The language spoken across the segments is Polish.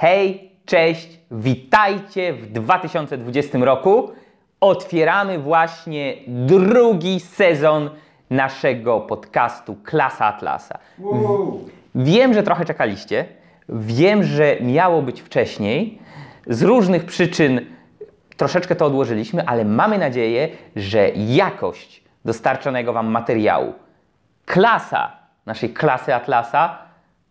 Hej, cześć, witajcie w 2020 roku. Otwieramy właśnie drugi sezon naszego podcastu Klasa Atlasa. Wiem, że trochę czekaliście. Wiem, że miało być wcześniej. Z różnych przyczyn troszeczkę to odłożyliśmy, ale mamy nadzieję, że jakość dostarczonego Wam materiału, klasa naszej klasy Atlasa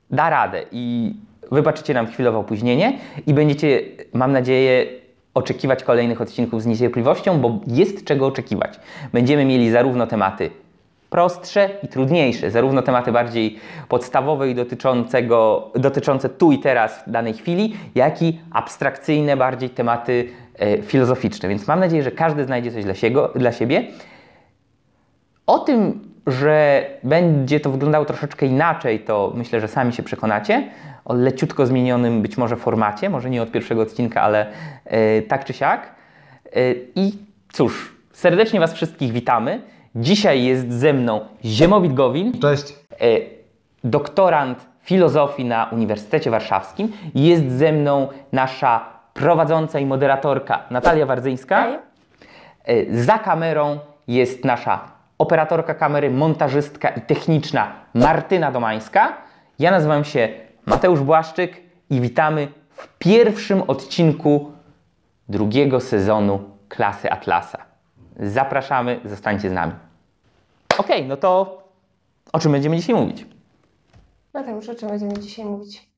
da radę i wybaczycie nam chwilowe opóźnienie i będziecie, mam nadzieję, oczekiwać kolejnych odcinków z niecierpliwością, bo jest czego oczekiwać. Będziemy mieli zarówno tematy prostsze i trudniejsze, zarówno tematy bardziej podstawowe i dotyczącego, dotyczące tu i teraz w danej chwili, jak i abstrakcyjne, bardziej tematy e, filozoficzne. Więc mam nadzieję, że każdy znajdzie coś dla, siego, dla siebie. O tym, że będzie to wyglądało troszeczkę inaczej, to myślę, że sami się przekonacie. O leciutko zmienionym być może formacie, może nie od pierwszego odcinka, ale e, tak czy siak. E, I cóż, serdecznie Was wszystkich witamy. Dzisiaj jest ze mną Ziemowit Gowin, Cześć. e, doktorant filozofii na Uniwersytecie Warszawskim. Jest ze mną nasza prowadząca i moderatorka Natalia Wardzyńska. Za kamerą jest nasza operatorka kamery, montażystka i techniczna Martyna Domańska. Ja nazywam się Mateusz Błaszczyk i witamy w pierwszym odcinku drugiego sezonu Klasy Atlasa. Zapraszamy, zostańcie z nami. Okej, no to o czym będziemy dzisiaj mówić? Mateusz, o czym będziemy dzisiaj mówić?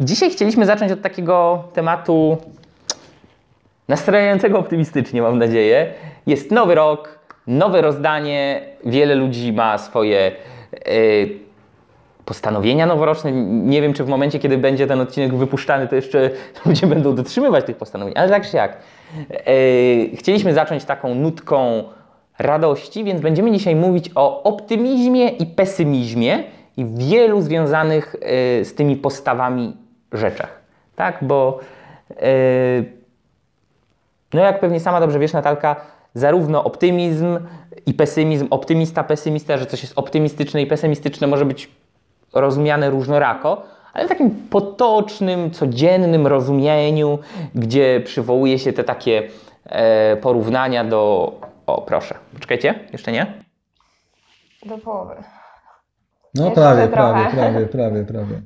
Dzisiaj chcieliśmy zacząć od takiego tematu nastrajającego optymistycznie, mam nadzieję. Jest nowy rok, nowe rozdanie, wiele ludzi ma swoje e, postanowienia noworoczne. Nie wiem, czy w momencie, kiedy będzie ten odcinek wypuszczany, to jeszcze ludzie będą dotrzymywać tych postanowień, ale tak czy jak. E, chcieliśmy zacząć taką nutką radości, więc będziemy dzisiaj mówić o optymizmie i pesymizmie i wielu związanych e, z tymi postawami rzeczach. Tak, bo no jak pewnie sama dobrze wiesz, Natalka, zarówno optymizm i pesymizm, optymista, pesymista, że coś jest optymistyczne i pesymistyczne może być rozumiane różnorako, ale w takim potocznym, codziennym rozumieniu, gdzie przywołuje się te takie e, porównania do... O, proszę, poczekajcie, jeszcze nie? Do połowy. No prawie, prawie, prawie, prawie, prawie.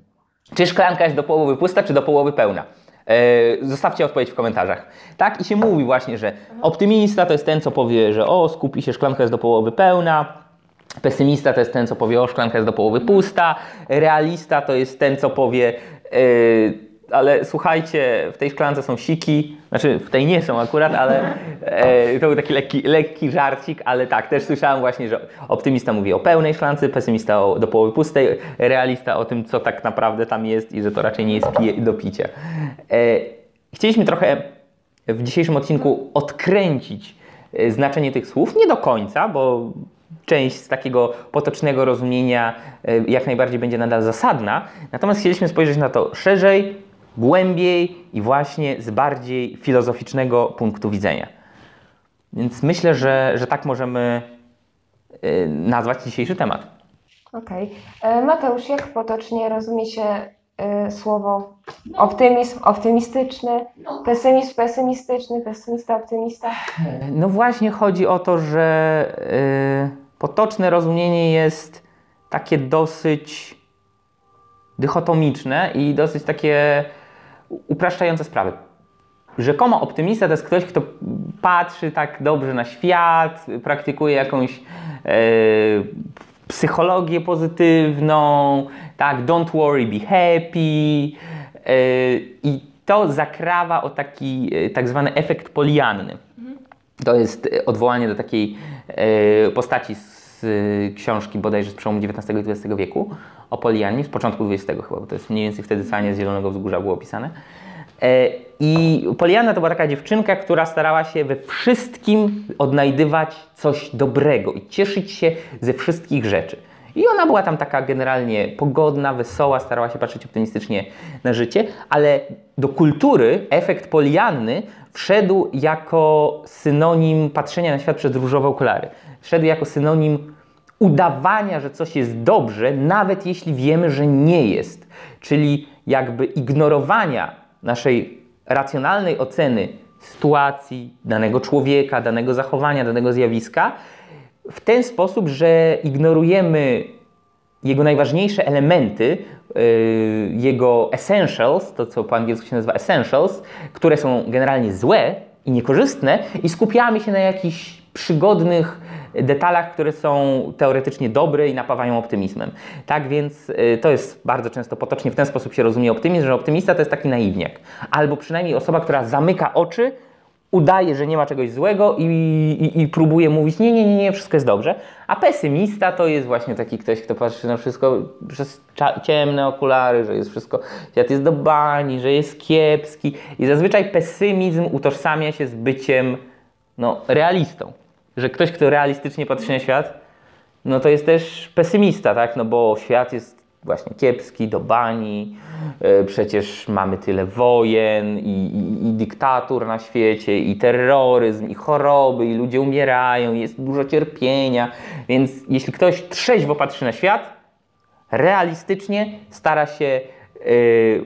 Czy szklanka jest do połowy pusta, czy do połowy pełna? E, zostawcie odpowiedź w komentarzach. Tak, i się mówi właśnie, że optymista to jest ten, co powie, że o, skupi się, szklanka jest do połowy pełna. Pesymista to jest ten, co powie, o, szklanka jest do połowy pusta. Realista to jest ten, co powie, e, ale słuchajcie, w tej szklance są siki. Znaczy, w tej nie są akurat, ale e, to był taki lekki, lekki żarcik, ale tak, też słyszałem właśnie, że optymista mówi o pełnej szklance, pesymista o, do połowy pustej, realista o tym, co tak naprawdę tam jest i że to raczej nie jest pije, do picia. E, chcieliśmy trochę w dzisiejszym odcinku odkręcić e, znaczenie tych słów, nie do końca, bo część z takiego potocznego rozumienia e, jak najbardziej będzie nadal zasadna. Natomiast chcieliśmy spojrzeć na to szerzej, głębiej i właśnie z bardziej filozoficznego punktu widzenia. Więc myślę, że, że tak możemy e, nazwać dzisiejszy temat. Okej. E, Mateusz, jak potocznie rozumie się e, słowo optymizm, optymistyczny, pesymizm, pesymistyczny, pesymista, optymista? No właśnie chodzi o to, że y, potoczne rozumienie jest takie dosyć dychotomiczne i dosyć takie upraszczające sprawy. Rzekomo optymista to jest ktoś, kto patrzy tak dobrze na świat, praktykuje jakąś e, psychologię pozytywną, tak, don't worry, be happy e, i to zakrawa o taki e, tak zwany efekt polianny. To jest e, odwołanie do takiej e, postaci z e, książki bodajże z przełomu XIX i XX wieku o Polianii, z początku XX chyba, bo to jest mniej więcej wtedy Sanie z Zielonego Wzgórza było opisane. E, I Poliana to była taka dziewczynka, która starała się we wszystkim odnajdywać coś dobrego i cieszyć się ze wszystkich rzeczy. I ona była tam taka generalnie pogodna, wesoła, starała się patrzeć optymistycznie na życie, ale do kultury efekt Polianny wszedł jako synonim patrzenia na świat przez różowe okulary. Wszedł jako synonim udawania, że coś jest dobrze, nawet jeśli wiemy, że nie jest. Czyli jakby ignorowania naszej racjonalnej oceny sytuacji, danego człowieka, danego zachowania, danego zjawiska w ten sposób, że ignorujemy jego najważniejsze elementy, yy, jego essentials, to co po angielsku się nazywa essentials, które są generalnie złe i niekorzystne, i skupiamy się na jakichś przygodnych detalach, które są teoretycznie dobre i napawają optymizmem. Tak więc yy, to jest bardzo często potocznie w ten sposób się rozumie optymizm, że optymista to jest taki naiwniak, albo przynajmniej osoba, która zamyka oczy udaje, że nie ma czegoś złego i, i, i, próbuje mówić, nie, nie, nie, nie, wszystko jest dobrze. A pesymista to jest właśnie taki ktoś, kto patrzy na wszystko przez ciemne okulary, że jest wszystko, świat jest do bani, że jest kiepski. I zazwyczaj pesymizm utożsamia się z byciem no, realistą. Że ktoś, kto realistycznie patrzy na świat, no to jest też pesymista, tak? No bo świat jest właśnie kiepski, do bani. E, przecież mamy tyle wojen i, i, i, dyktatur na świecie, i terroryzm, i choroby, i ludzie umierają, jest dużo cierpienia. Więc jeśli ktoś trzeźwo patrzy na świat, realistycznie stara się yy,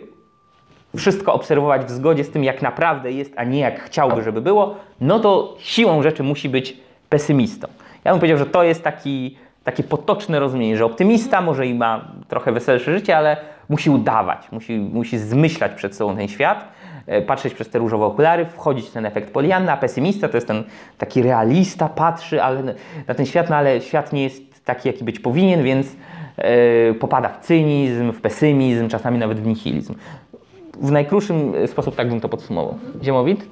wszystko obserwować w zgodzie z tym, jak naprawdę jest, a nie jak chciałby, żeby było, no to siłą rzeczy musi być pesymistą. Ja bym powiedział, że to jest taki takie potoczne rozumienie, że optymista może i ma trochę weselsze życie, ale musi udawać, musi, musi zmyślać przed sobą ten świat, e, patrzeć przez te różowe okulary, wchodzić w ten efekt Polianna, a pesymista to jest ten taki realista, patrzy ale, na ten świat, no ale świat nie jest taki, jaki być powinien, więc yy, popada w cynizm, w pesymizm, czasami nawet w nihilizm. W najkrótszym sposób tak bym to podsumował. Ziemowit?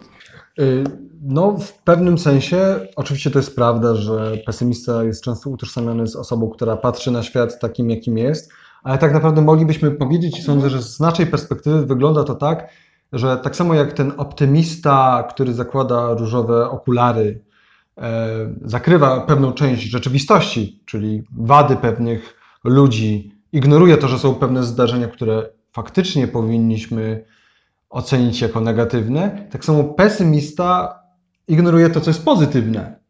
Y, no, w pewnym sensie, oczywiście to jest prawda, że pesymista jest często utożsamiany z osobą, która patrzy na świat takim, jakim jest, ale tak naprawdę moglibyśmy powiedzieć, i sądzę, że z naszej perspektywy wygląda to tak, że tak samo jak ten optymista, który zakłada różowe okulary, e, zakrywa pewną część rzeczywistości, czyli wady pewnych ludzi, ignoruje to, że są pewne zdarzenia, które faktycznie powinniśmy ocenić jako negatywne, tak samo pesymista ignoruje to, co jest pozytywne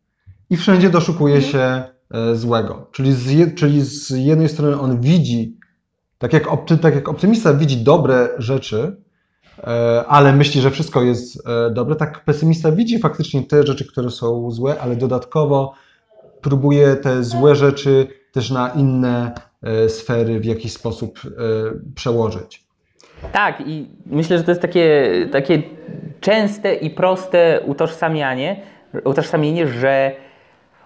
i wszędzie doszukuje mhm. się e, złego. Czyli z, je, czyli z jednej strony on widzi, tak jak, opty, tak jak optymista widzi dobre rzeczy, e, ale myśli, że wszystko jest e, dobre, tak pesymista widzi faktycznie te rzeczy, które są złe, ale dodatkowo próbuje te złe rzeczy też na inne sfery w jakiś sposób przełożyć. Tak, i myślę, że to jest takie, takie częste i proste utożsamianie, utożsamienie, że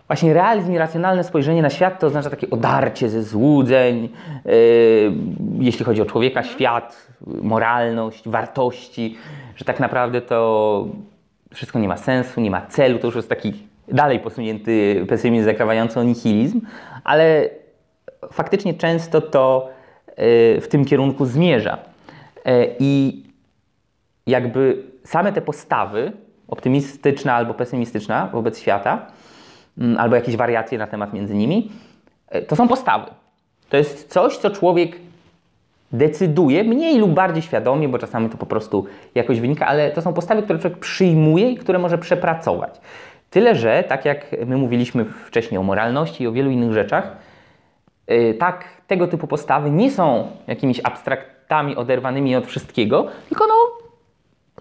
właśnie realizm i racjonalne spojrzenie na świat to oznacza takie odarcie ze złudzeń, yy, jeśli chodzi o człowieka, świat, moralność, wartości, że tak naprawdę to wszystko nie ma sensu, nie ma celu, to już jest taki dalej posunięty pesymizm zakrawający o nihilizm, ale faktycznie często to yy, w tym kierunku zmierza. E, I jakby same te postawy, optymistyczna albo pesymistyczna wobec świata, mm, albo jakieś wariacje na temat między nimi, e, to są postawy. To jest coś, co człowiek decyduje, mniej lub bardziej świadomie, bo czasami to po prostu jakoś wynika, ale to są postawy, które człowiek przyjmuje i które może przepracować. Tyle, że tak jak my mówiliśmy wcześniej o moralności i o wielu innych rzeczach, e, tak tego typu postawy nie są jakimiś abstraktnymi faktami oderwanymi od wszystkiego, tylko no,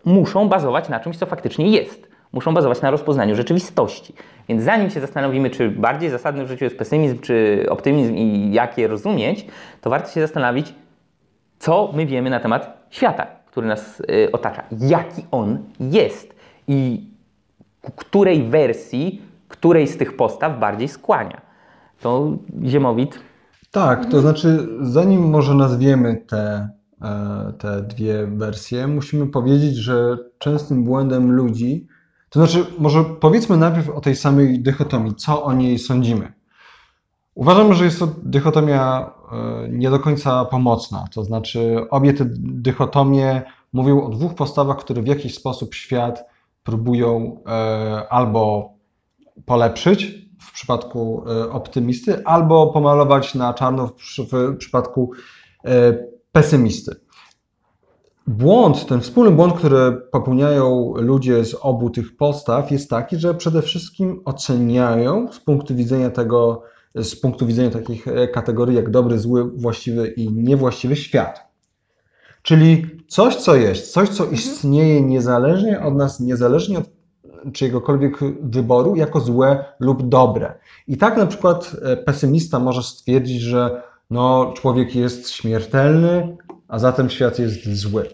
muszą bazować na czymś, co faktycznie jest. Muszą bazować na rozpoznaniu rzeczywistości. Więc zanim się zastanowimy, czy bardziej zasadny w życiu jest pesymizm, czy optymizm i jak je rozumieć, to warto się zastanowić, co my wiemy na temat świata, który nas y, otacza, jaki on jest i której wersji, której z tych postaw bardziej skłania. To Ziemowit tak, to znaczy, zanim może nazwiemy te, te dwie wersje, musimy powiedzieć, że częstym błędem ludzi, to znaczy, może powiedzmy najpierw o tej samej dychotomii, co o niej sądzimy. Uważam, że jest to dychotomia e, nie do końca pomocna. To znaczy, obie te dychotomie mówią o dwóch postawach, które w jakiś sposób świat próbują e, albo polepszyć, w przypadku e, optymisty, albo pomalować na czarno w, przypadku e, pesymisty. Błąd, ten wspólny błąd, który popełniają ludzie z obu tych postaw, jest taki, że przede wszystkim oceniają z punktu widzenia tego, z punktu widzenia takich e, kategorii jak dobry, zły, właściwy i niewłaściwy świat. Czyli coś, co jest, coś, co istnieje niezależnie od nas, niezależnie od czyjegokolwiek wyboru, jako złe lub dobre. I tak na przykład e, pesymista może stwierdzić, że no, człowiek jest śmiertelny, a zatem świat jest zły.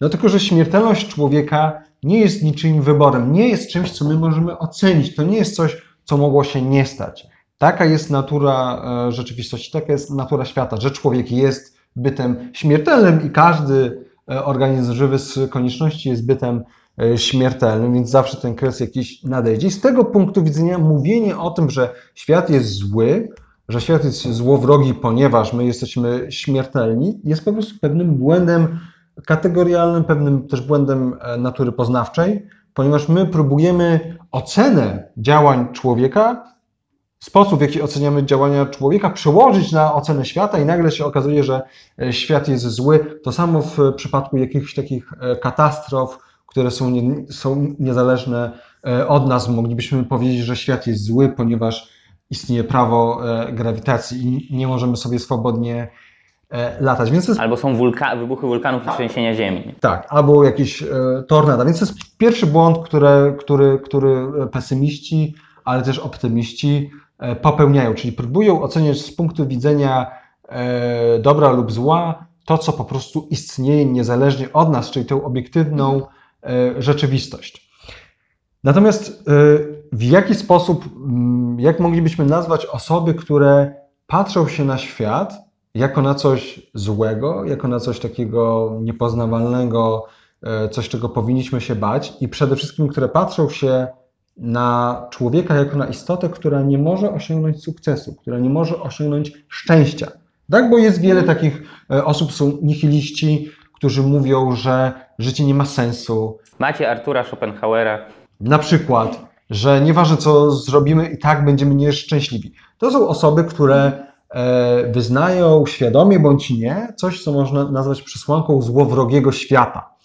No tylko, że śmiertelność człowieka nie jest niczyim wyborem, nie jest czymś, co my możemy ocenić. To nie jest coś, co mogło się nie stać. Taka jest natura e, rzeczywistości, taka jest natura świata, że człowiek jest bytem śmiertelnym i każdy e, organizm żywy z konieczności jest bytem e, śmiertelnym, więc zawsze ten kres jakiś nadejdzie. I z tego punktu widzenia mówienie o tym, że świat jest zły, że świat jest złowrogi, ponieważ my jesteśmy śmiertelni, jest po prostu pewnym błędem kategorialnym, pewnym też błędem e, natury poznawczej, ponieważ my próbujemy ocenę działań człowieka, sposób w jaki oceniamy działania człowieka, przełożyć na ocenę świata i nagle się okazuje, że e, świat jest zły. To samo w przypadku jakichś takich e, katastrof, które są, nie, są niezależne od nas. Moglibyśmy powiedzieć, że świat jest zły, ponieważ istnieje prawo grawitacji i nie możemy sobie swobodnie latać. Więc jest Albo są wulka wybuchy wulkanów i trzęsienia ziemi. tak, albo jakieś e, tornada. Więc to jest pierwszy błąd, który, który, który pesymiści, ale też optymiści e, popełniają, czyli próbują oceniać z punktu widzenia e, dobra lub zła to, co po prostu istnieje niezależnie od nas, czyli tą obiektywną e, rzeczywistość. Natomiast e, w jaki sposób, mm, jak moglibyśmy nazwać osoby, które patrzą się na świat jako na coś złego, jako na coś takiego niepoznawalnego, e, coś, czego powinniśmy się bać, i przede wszystkim, które patrzą się na człowieka jako na istotę, która nie może osiągnąć sukcesu, która nie może osiągnąć szczęścia. Tak, bo jest wiele takich e, osób, są nihiliści, którzy mówią, że życie nie ma sensu, Macie Artura Schopenhauera. na przykład, że nieważne co zrobimy, i tak będziemy nieszczęśliwi. To są osoby, które e, wyznają świadomie bądź nie coś, co można nazwać przesłanką złowrogiego świata.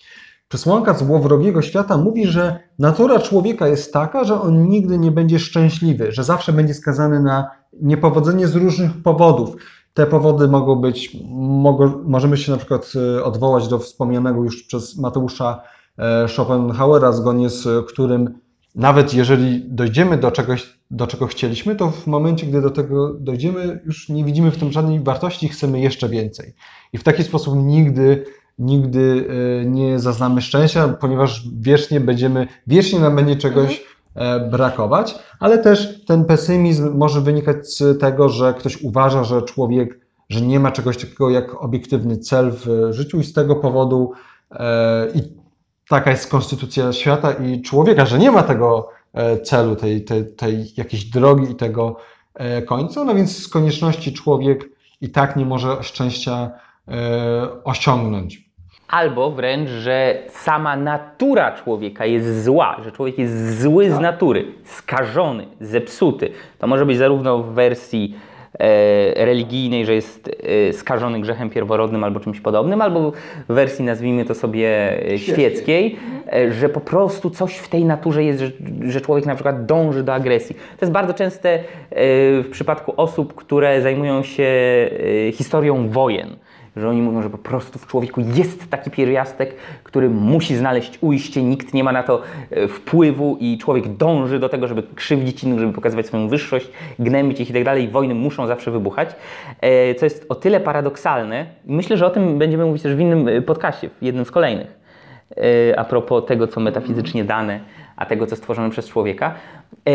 Przesłanka złowrogiego świata mówi, że natura człowieka jest taka, że on nigdy nie będzie szczęśliwy, że zawsze będzie skazany na niepowodzenie z różnych powodów. Te powody mogą być, mogą, możemy się na przykład e, odwołać do wspomnianego już przez Mateusza e, Schopenhauera, zgodnie z którym nawet jeżeli dojdziemy do czegoś, do czego chcieliśmy, to w momencie, gdy do tego dojdziemy, już nie widzimy w tym żadnej wartości, chcemy jeszcze więcej. I w taki sposób nigdy, nigdy e, nie zaznamy szczęścia, ponieważ wiecznie będziemy, wiecznie nam będzie czegoś e, brakować, ale też ten pesymizm może wynikać z tego, że ktoś uważa, że człowiek, że nie ma czegoś takiego jak obiektywny cel w życiu i z tego powodu e, i taka jest konstytucja świata i człowieka, że nie ma tego e, celu, tej, tej, tej jakiejś drogi i tego e, końca, no więc z konieczności człowiek i tak nie może szczęścia e, osiągnąć. Albo wręcz, że sama natura człowieka jest zła, że człowiek jest zły z natury, skażony, zepsuty. To może być zarówno w wersji religijnej, że jest e, skażony grzechem pierworodnym albo czymś podobnym, albo w wersji, nazwijmy to sobie, e, świeckiej, e, że po prostu coś w tej naturze jest, że, człowiek na przykład dąży do agresji. To jest bardzo częste e, w przypadku osób, które zajmują się e, historią wojen że oni mówią, że po prostu w człowieku jest taki pierwiastek, który musi znaleźć ujście, nikt nie ma na to e, wpływu i człowiek dąży do tego, żeby krzywdzić innych, żeby pokazywać swoją wyższość, gnębić ich i tak dalej. Wojny muszą zawsze wybuchać, e, co jest o tyle paradoksalne. Myślę, że o tym będziemy mówić też w innym e, podcaście, w jednym z kolejnych a propos tego, co metafizycznie dane, a tego, co stworzone przez człowieka. E,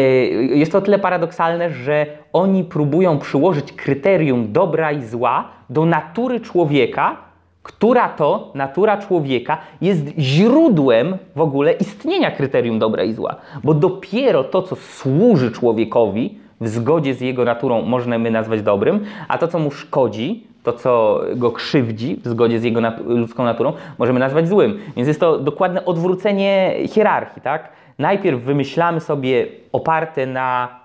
Jest to o tyle paradoksalne, że oni próbują przyłożyć kryterium dobra i zła do natury człowieka, która to natura człowieka jest źródłem w ogóle istnienia kryterium dobra i zła. Bo dopiero to, co służy człowiekowi w zgodzie z jego naturą, możemy nazwać dobrym, a to, co mu szkodzi, to, co go krzywdzi w zgodzie z jego nat- ludzką naturą, możemy nazwać złym. Więc jest to dokładne odwrócenie hierarchii, tak? Najpierw wymyślamy sobie oparte na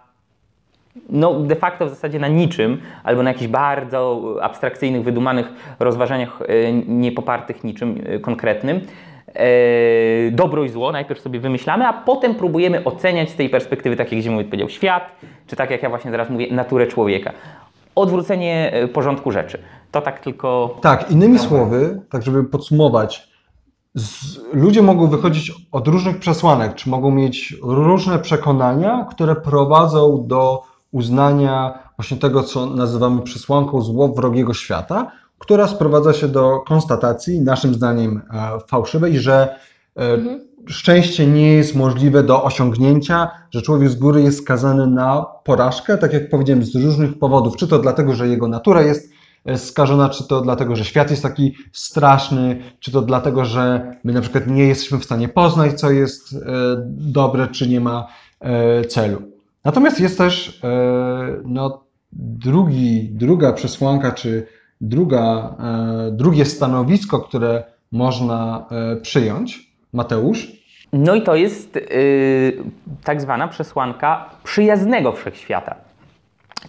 no de facto w zasadzie na niczym, albo na jakichś bardzo abstrakcyjnych, wydumanych rozważaniach e, niepopartych niczym e, konkretnym. E, dobro i zło najpierw sobie wymyślamy, a potem próbujemy oceniać z tej perspektywy, tak jak Zimowit powiedział, świat, czy tak jak ja właśnie teraz mówię, naturę człowieka. Odwrócenie e, porządku rzeczy. To tak tylko. Tak, innymi słowy, tak żeby podsumować, z, ludzie mogą wychodzić od różnych przesłanek, czy mogą mieć różne przekonania, które prowadzą do uznania właśnie tego, co nazywamy przesłanką złowrogiego świata, która sprowadza się do konstatacji, naszym zdaniem e, fałszywej, że e, szczęście nie jest możliwe do osiągnięcia, że człowiek z góry jest skazany na porażkę, tak jak powiedziałem, z różnych powodów, czy to dlatego, że jego natura jest e, skażona, czy to dlatego, że świat jest taki straszny, czy to dlatego, że my na przykład nie jesteśmy w stanie poznać, co jest e, dobre, czy nie ma e, celu. Natomiast jest też no, drugi, druga przesłanka, czy druga, drugie stanowisko, które można przyjąć. Mateusz? No i to jest yy, tak zwana przesłanka przyjaznego wszechświata.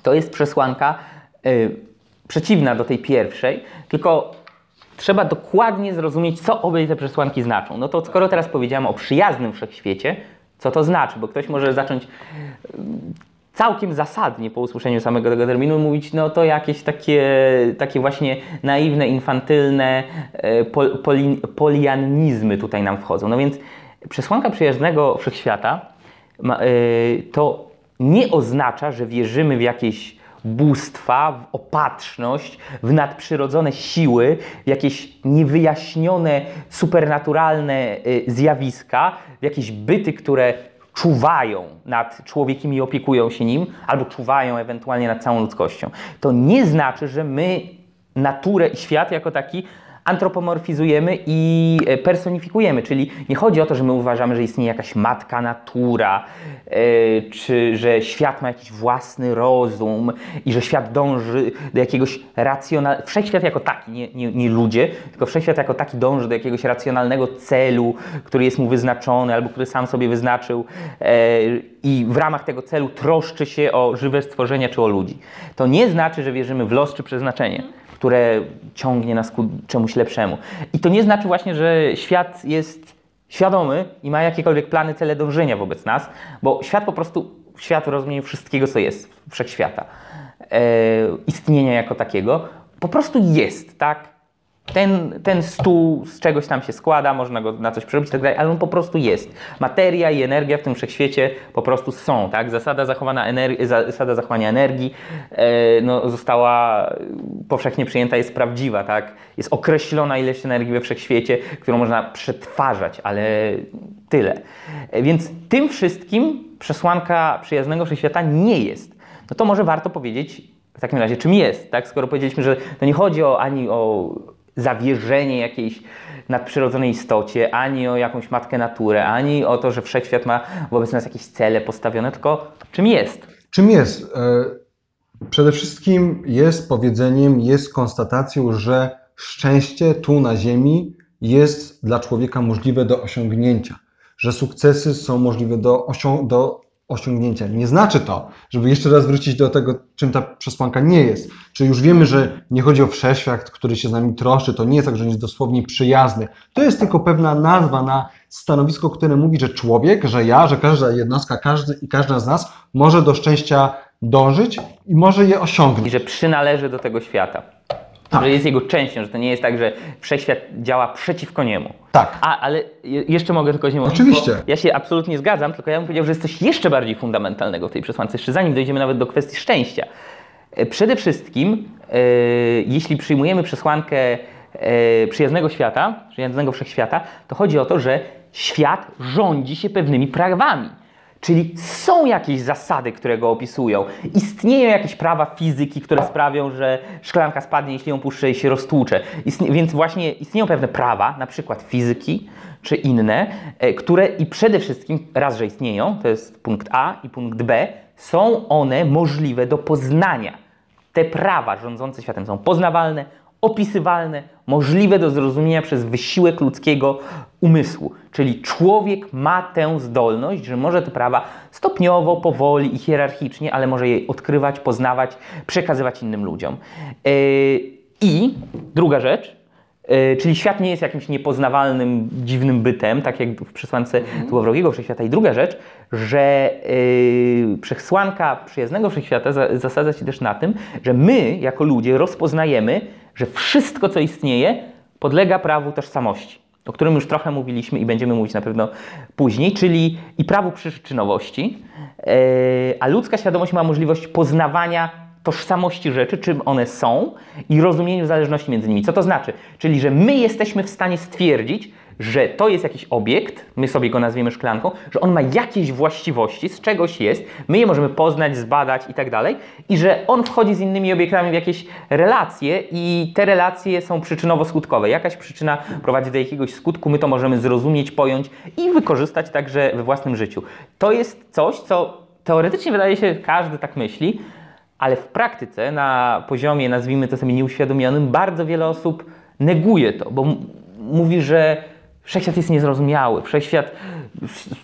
To jest przesłanka yy, przeciwna do tej pierwszej, tylko trzeba dokładnie zrozumieć, co obie te przesłanki znaczą. No to skoro teraz powiedziałem o przyjaznym wszechświecie, co to znaczy? Bo ktoś może zacząć całkiem zasadnie po usłyszeniu samego tego terminu mówić, no to jakieś takie, takie właśnie naiwne, infantylne e, pol, poli, polianizmy tutaj nam wchodzą. No więc przesłanka przyjaznego wszechświata e, to nie oznacza, że wierzymy w jakieś bóstwa, w opatrzność, w nadprzyrodzone siły, w jakieś niewyjaśnione, supernaturalne y, zjawiska, w jakieś byty, które czuwają nad człowiekiem i opiekują się nim, albo czuwają ewentualnie nad całą ludzkością. To nie znaczy, że my naturę i świat jako taki antropomorfizujemy i e, personifikujemy, czyli nie chodzi o to, że my uważamy, że istnieje jakaś matka natura, yy, czy że świat ma jakiś własny rozum i że świat dąży do jakiegoś racjonalnego, wszechświat jako taki, nie, nie, nie ludzie, tylko wszechświat jako taki dąży do jakiegoś racjonalnego celu, który jest mu wyznaczony albo który sam sobie wyznaczył yy, i w ramach tego celu troszczy się o żywe stworzenia czy o ludzi. To nie znaczy, że wierzymy w los czy przeznaczenie które ciągnie nas ku czemuś lepszemu. I to nie znaczy właśnie, że świat jest świadomy i ma jakiekolwiek plany, cele dążenia wobec nas, bo świat po prostu, świat w rozumieniu wszystkiego, co jest, wszechświata, e, istnienia jako takiego, po prostu jest, tak? Ten, ten stół z czegoś tam się składa, można go na coś przerobić i tak dalej, ale on po prostu jest. Materia i energia w tym wszechświecie po prostu są, tak? Zasada, zachowana energi- zasada zachowania energii e, no, została powszechnie przyjęta, jest prawdziwa, tak? Jest określona ilość energii we wszechświecie, którą można przetwarzać, ale tyle. E, więc tym wszystkim przesłanka przyjaznego wszechświata nie jest. No to może warto powiedzieć w takim razie, czym jest, tak? Skoro powiedzieliśmy, że to nie chodzi o, ani o zawierzenie jakiejś nadprzyrodzonej istocie, ani o jakąś matkę naturę, ani o to, że wszechświat ma wobec nas jakieś cele postawione, tylko czym jest. Czym jest? E, przede wszystkim jest powiedzeniem, jest konstatacją, że szczęście tu na Ziemi jest dla człowieka możliwe do osiągnięcia, że sukcesy są możliwe do, do osiągnięcia. Nie znaczy to, żeby jeszcze raz wrócić do tego, czym ta przesłanka nie jest. Czyli już wiemy, że nie chodzi o wszechświat, który się z nami troszczy, to nie jest tak, że on jest dosłownie przyjazny. To jest tylko pewna nazwa na stanowisko, które mówi, że człowiek, że ja, że każda jednostka, każdy i każda z nas może do szczęścia dążyć i może je I osiągnąć. że przynależy do tego świata. Tak. Że jest jego częścią, że to nie jest tak, że wszechświat działa przeciwko niemu. Tak. A, ale je- jeszcze mogę tylko nie mówić. Oczywiście. Ja się absolutnie zgadzam, tylko ja bym powiedział, że jest coś jeszcze bardziej fundamentalnego w tej przesłance, jeszcze zanim dojdziemy nawet do kwestii szczęścia. E, Przede wszystkim, e, jeśli przyjmujemy przesłankę e, przyjaznego świata, przyjaznego wszechświata, to chodzi o to, że świat rządzi się pewnymi prawami. Czyli są jakieś zasady, które go opisują. Istnieją jakieś prawa fizyki, które sprawią, że szklanka spadnie, jeśli ją puszczę i się roztłucze. Istnie, więc właśnie istnieją pewne prawa, na przykład fizyki czy inne, e, które i przede wszystkim, raz, że istnieją, to jest punkt A i punkt B, są one możliwe do poznania. Te prawa rządzące światem są poznawalne, opisywalne, możliwe do zrozumienia przez wysiłek ludzkiego umysłu. Czyli człowiek ma tę zdolność, że może te prawa stopniowo, powoli i hierarchicznie, ale może je odkrywać, poznawać, przekazywać innym ludziom. Yy, I druga rzecz, czyli świat nie jest jakimś niepoznawalnym, dziwnym bytem, tak jak w przesłance złowrogiego wszechświata. I druga rzecz, że yy, przesłanka przyjaznego wszechświata za, zasadza się też na tym, że my, jako ludzie, rozpoznajemy, że wszystko, co istnieje, podlega prawu tożsamości, o którym już trochę mówiliśmy i będziemy mówić na pewno później, czyli i prawu przyczynowości, yy, a ludzka świadomość ma możliwość poznawania tożsamości rzeczy, czym one są i rozumieniu zależności między nimi. Co to znaczy? Czyli, że my jesteśmy w stanie stwierdzić, że to jest jakiś obiekt, my sobie go nazwiemy szklanką, że on ma jakieś właściwości, z czegoś jest, my je możemy poznać, zbadać i tak dalej, i że on wchodzi z innymi obiektami w jakieś relacje i te relacje są przyczynowo-skutkowe. Jakaś przyczyna prowadzi do jakiegoś skutku, my to możemy zrozumieć, pojąć i wykorzystać także we własnym życiu. To jest coś, co teoretycznie wydaje się, każdy tak myśli, ale w praktyce, na poziomie, nazwijmy to sobie nieuświadomionym, bardzo wiele osób neguje to, bo mówi, że wszechświat jest niezrozumiały, wszechświat,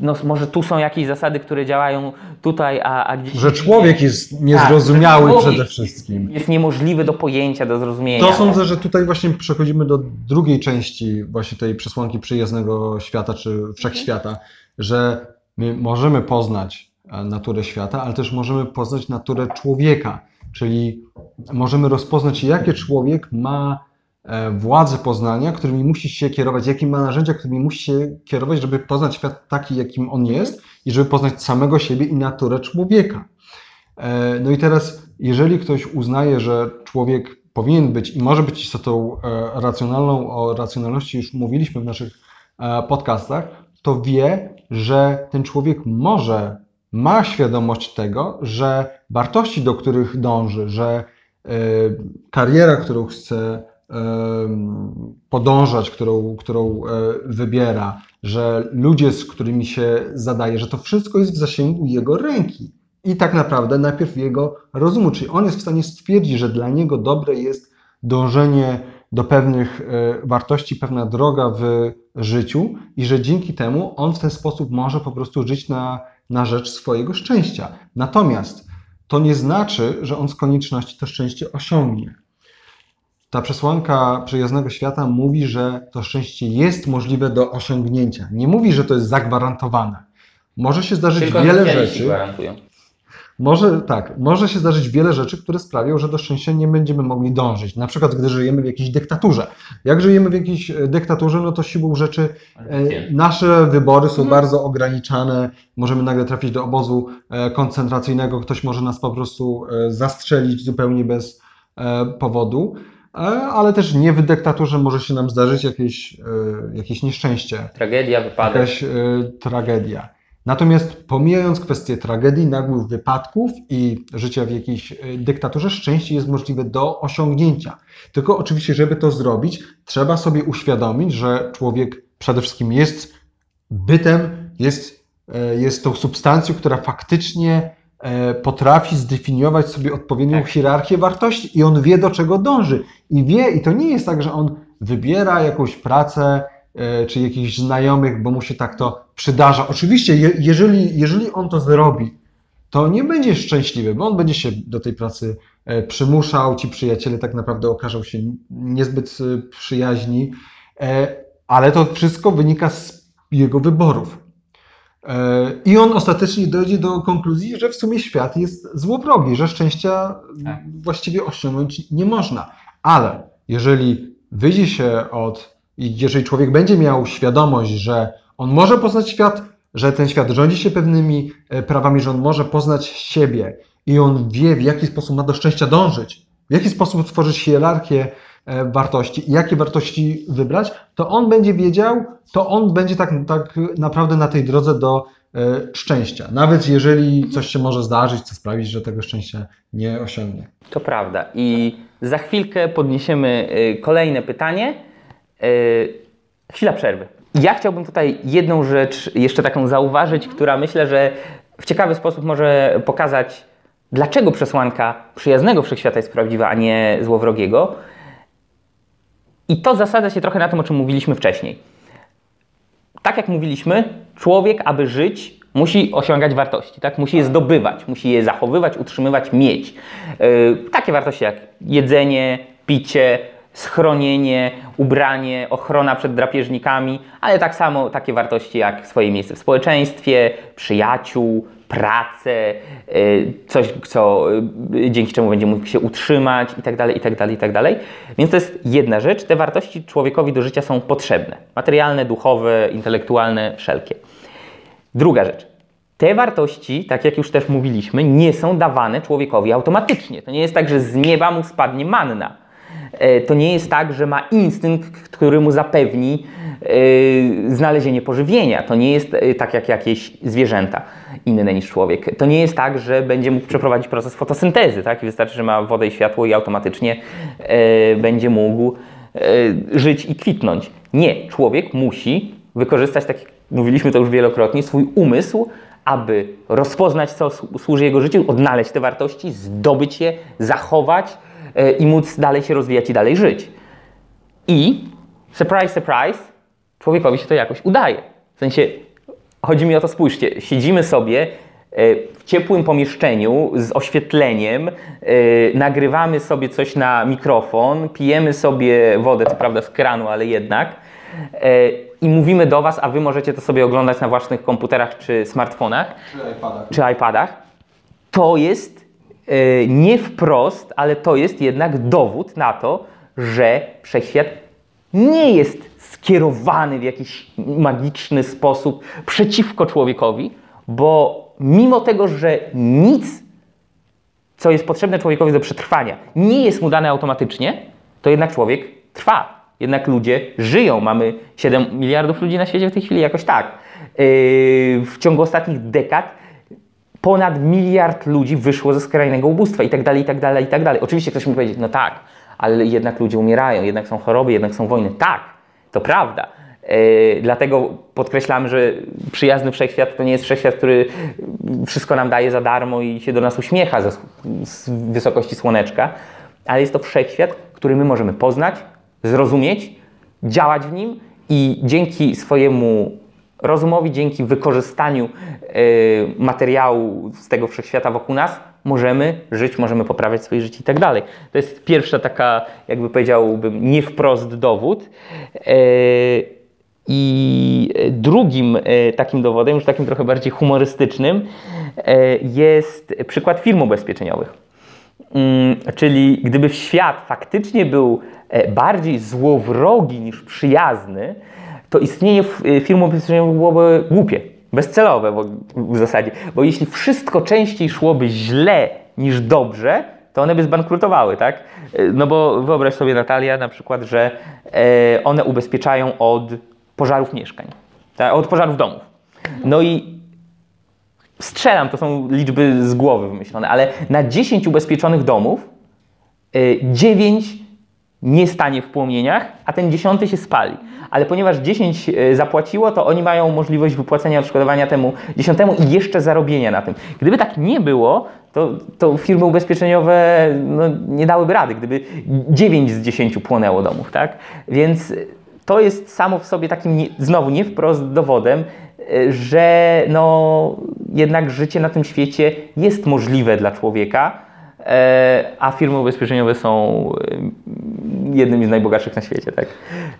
no może tu są jakieś zasady, które działają tutaj, a, a gdzieś... Że człowiek jest niezrozumiały Tak, że człowiek przede wszystkim. Jest niemożliwy do pojęcia, do zrozumienia. To sądzę, że tutaj właśnie przechodzimy do drugiej części właśnie tej przesłanki przyjaznego świata czy wszechświata, że my możemy poznać naturę świata, ale też możemy poznać naturę człowieka, czyli możemy rozpoznać, jakie człowiek ma e, władze poznania, którymi musi się kierować, jakie ma narzędzia, którymi musi się kierować, żeby poznać świat taki, jakim on jest i żeby poznać samego siebie i naturę człowieka. E, No i teraz, jeżeli ktoś uznaje, że człowiek powinien być i może być istotą e, racjonalną, o racjonalności już mówiliśmy w naszych e, podcastach, to wie, że ten człowiek może, ma świadomość tego, że wartości, do których dąży, że e, kariera, którą chce em, podążać, którą, którą e, wybiera, że ludzie, z którymi się zadaje, że to wszystko jest w zasięgu jego ręki. I tak naprawdę najpierw jego rozumu, czyli on jest w stanie stwierdzić, że dla niego dobre jest dążenie do pewnych e, wartości, pewna droga w życiu i że dzięki temu on w ten sposób może po prostu żyć na, na rzecz swojego szczęścia. Natomiast to nie znaczy, że on z konieczności to szczęście osiągnie. Ta przesłanka przyjaznego świata mówi, że to szczęście jest możliwe do osiągnięcia. Nie mówi, że to jest zagwarantowane. Może się zdarzyć Tylko wiele rzeczy. gwarantują. Może tak, może się zdarzyć wiele rzeczy, które sprawią, że do szczęścia nie będziemy mogli dążyć. Na przykład, gdy żyjemy w jakiejś dyktaturze. Jak żyjemy w jakiejś e, dyktaturze, no to siłą rzeczy e, nasze wybory są bardzo ograniczane. Możemy nagle trafić do obozu e, koncentracyjnego, ktoś może nas po prostu e, zastrzelić zupełnie bez powodu. Ale też nie w dyktaturze może się nam zdarzyć jakieś, jakieś nieszczęście Tragedia, wypadek. jakaś tragedia. Natomiast pomijając kwestię tragedii, nagłych wypadków i życia w jakiejś e, dyktaturze, szczęście jest możliwe do osiągnięcia. Tylko oczywiście, żeby to zrobić, trzeba sobie uświadomić, że człowiek przede wszystkim jest bytem, jest, e, jest tą substancją, która faktycznie e, potrafi zdefiniować sobie odpowiednią Tak. hierarchię wartości i on wie, do czego dąży. I wie, i to nie jest tak, że on wybiera jakąś pracę, czy jakichś znajomych, bo mu się tak to przydarza. Oczywiście, je, jeżeli, jeżeli on to zrobi, to nie będzie szczęśliwy, bo on będzie się do tej pracy e, przymuszał, ci przyjaciele tak naprawdę okażą się niezbyt e, przyjaźni, e, ale to wszystko wynika z jego wyborów. E, I on ostatecznie dojdzie do konkluzji, że w sumie świat jest złowrogi, że szczęścia Tak. właściwie osiągnąć nie można. Ale jeżeli wyjdzie się od, i jeżeli człowiek będzie miał świadomość, że on może poznać świat, że ten świat rządzi się pewnymi e, prawami, że on może poznać siebie i on wie, w jaki sposób ma do szczęścia dążyć, w jaki sposób tworzyć hierarchię e, wartości i jakie wartości wybrać, to on będzie wiedział, to on będzie tak, tak naprawdę na tej drodze do e, szczęścia. Nawet jeżeli coś się może zdarzyć, co sprawić, że tego szczęścia nie osiągnie. To prawda. I za chwilkę podniesiemy kolejne pytanie. Y, Chwila przerwy. Ja chciałbym tutaj jedną rzecz jeszcze taką zauważyć, która myślę, że w ciekawy sposób może pokazać, dlaczego przesłanka przyjaznego wszechświata jest prawdziwa, a nie złowrogiego. I to zasadza się trochę na tym, o czym mówiliśmy wcześniej. Tak jak mówiliśmy, człowiek, aby żyć, musi osiągać wartości, tak? Musi je zdobywać, musi je zachowywać, utrzymywać, mieć. Yy, takie wartości jak jedzenie, picie, schronienie, ubranie, ochrona przed drapieżnikami, ale tak samo takie wartości jak swoje miejsce w społeczeństwie, przyjaciół, pracę, y, coś, co, y, dzięki czemu będzie mógł się utrzymać i tak dalej, i tak dalej, i tak dalej. Więc to jest jedna rzecz. Te wartości człowiekowi do życia są potrzebne. Materialne, duchowe, intelektualne, wszelkie. Druga rzecz. Te wartości, tak jak już też mówiliśmy, nie są dawane człowiekowi automatycznie. To nie jest tak, że z nieba mu spadnie manna. E, To nie jest tak, że ma instynkt, który mu zapewni e, znalezienie pożywienia. To nie jest e, tak jak jakieś zwierzęta inne niż człowiek. To nie jest tak, że będzie mógł przeprowadzić proces fotosyntezy. Tak? Wystarczy, że ma wodę i światło i automatycznie będzie mógł żyć i kwitnąć. Nie. Człowiek musi wykorzystać, tak jak mówiliśmy to już wielokrotnie, swój umysł, aby rozpoznać, co słu- służy jego życiu, odnaleźć te wartości, zdobyć je, zachować i móc dalej się rozwijać i dalej żyć. I surprise, surprise, człowiekowi się to jakoś udaje. W sensie, chodzi mi o to, spójrzcie, siedzimy sobie e, w ciepłym pomieszczeniu z oświetleniem, e, nagrywamy sobie coś na mikrofon, pijemy sobie wodę, co prawda z kranu, ale jednak, e, i mówimy do Was, a Wy możecie to sobie oglądać na własnych komputerach czy smartfonach Czy iPadach. czy iPadach, to jest nie wprost, ale to jest jednak dowód na to, że wszechświat nie jest skierowany w jakiś magiczny sposób przeciwko człowiekowi, bo mimo tego, że nic, co jest potrzebne człowiekowi do przetrwania, nie jest mu dane automatycznie, to jednak człowiek trwa. Jednak ludzie żyją. Mamy 7 miliardów ludzi na świecie w tej chwili, jakoś tak. Yy, w ciągu ostatnich dekad ponad miliard ludzi wyszło ze skrajnego ubóstwa i tak dalej, i tak dalej, i tak dalej. Oczywiście ktoś mi powiedzieć, no tak, ale jednak ludzie umierają, jednak są choroby, jednak są wojny. Tak, to prawda. Yy, dlatego podkreślamy, że przyjazny wszechświat to nie jest wszechświat, który wszystko nam daje za darmo i się do nas uśmiecha ze, z wysokości słoneczka, ale jest to wszechświat, który my możemy poznać, zrozumieć, działać w nim i dzięki swojemu rozumowi, dzięki wykorzystaniu e, materiału z tego wszechświata wokół nas, możemy żyć, możemy poprawiać swoje życie i tak dalej. To jest pierwsza taka, jakby powiedziałbym, nie wprost dowód. E, I drugim e, takim dowodem, już takim trochę bardziej humorystycznym, jest przykład firm ubezpieczeniowych. Mm, Czyli gdyby świat faktycznie był e, bardziej złowrogi niż przyjazny, to istnienie e, firm ubezpieczeniowych byłoby głupie, bezcelowe w, zasadzie. Bo jeśli wszystko częściej szłoby źle niż dobrze, to one by zbankrutowały, tak? E, No bo wyobraź sobie, Natalia, na przykład, że e, one ubezpieczają od pożarów mieszkań, tak? od pożarów domów. No i strzelam, to są liczby z głowy wymyślone, ale na 10 ubezpieczonych domów y, 9 nie stanie w płomieniach, a ten dziesiąty się spali. Ale ponieważ 10 y, zapłaciło, to oni mają możliwość wypłacenia odszkodowania temu dziesiątemu i jeszcze zarobienia na tym. Gdyby tak nie było, to, to firmy ubezpieczeniowe no, nie dałyby rady, gdyby 9 z 10 płonęło domów, tak? Więc to jest samo w sobie takim, nie, znowu nie wprost dowodem, y, że no, jednak życie na tym świecie jest możliwe dla człowieka, e, a firmy ubezpieczeniowe są jednymi z najbogatszych na świecie, tak?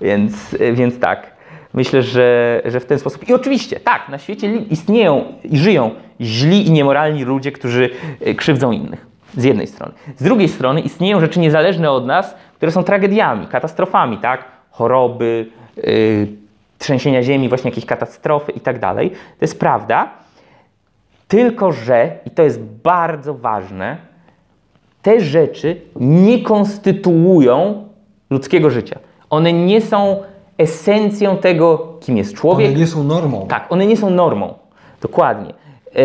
Więc, y, więc tak. Myślę, że, że w ten sposób. I oczywiście, tak, na świecie istnieją i żyją źli i niemoralni ludzie, którzy y, krzywdzą innych. Z jednej strony. Z drugiej strony istnieją rzeczy niezależne od nas, które są tragediami, katastrofami, tak? Choroby, y, trzęsienia ziemi, właśnie jakieś katastrofy i tak dalej. To jest prawda. Tylko, że, i to jest bardzo ważne, te rzeczy nie konstytuują ludzkiego życia. One nie są esencją tego, kim jest człowiek. One nie są normą. Tak, one nie są normą. Dokładnie. Yy,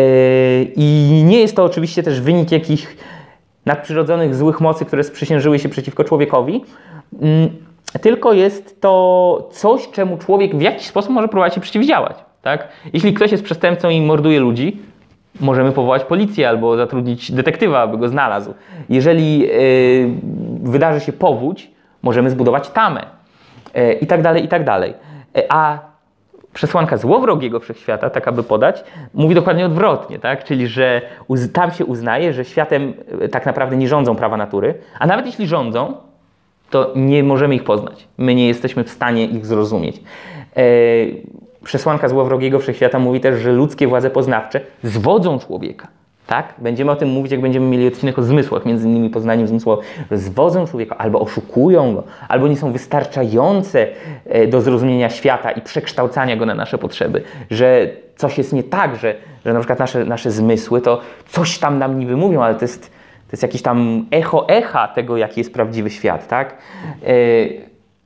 I nie jest to oczywiście też wynik jakichś nadprzyrodzonych złych mocy, które sprzysiężyły się przeciwko człowiekowi, mm, tylko jest to coś, czemu człowiek w jakiś sposób może próbować się przeciwdziałać. Tak? Jeśli ktoś jest przestępcą i morduje ludzi, możemy powołać policję albo zatrudnić detektywa, aby go znalazł. Jeżeli yy, wydarzy się powódź, możemy zbudować tamę yy, i tak dalej, i tak dalej. Yy, A przesłanka złowrogiego wszechświata, tak aby podać, mówi dokładnie odwrotnie, tak? czyli że tam się uznaje, że światem e, tak naprawdę nie rządzą prawa natury, a nawet jeśli rządzą, to nie możemy ich poznać. My nie jesteśmy w stanie ich zrozumieć. E, przesłanka złowrogiego wszechświata mówi też, że ludzkie władze poznawcze zwodzą człowieka. Tak? Będziemy o tym mówić, jak będziemy mieli odcinek o zmysłach, między innymi poznaniem że zwodzą człowieka, albo oszukują go, albo nie są wystarczające e, do zrozumienia świata i przekształcania go na nasze potrzeby, że coś jest nie tak, że, że na przykład nasze, nasze zmysły to coś tam nam niby mówią, ale to jest, to jest jakieś tam echo echa tego, jaki jest prawdziwy świat, tak? E,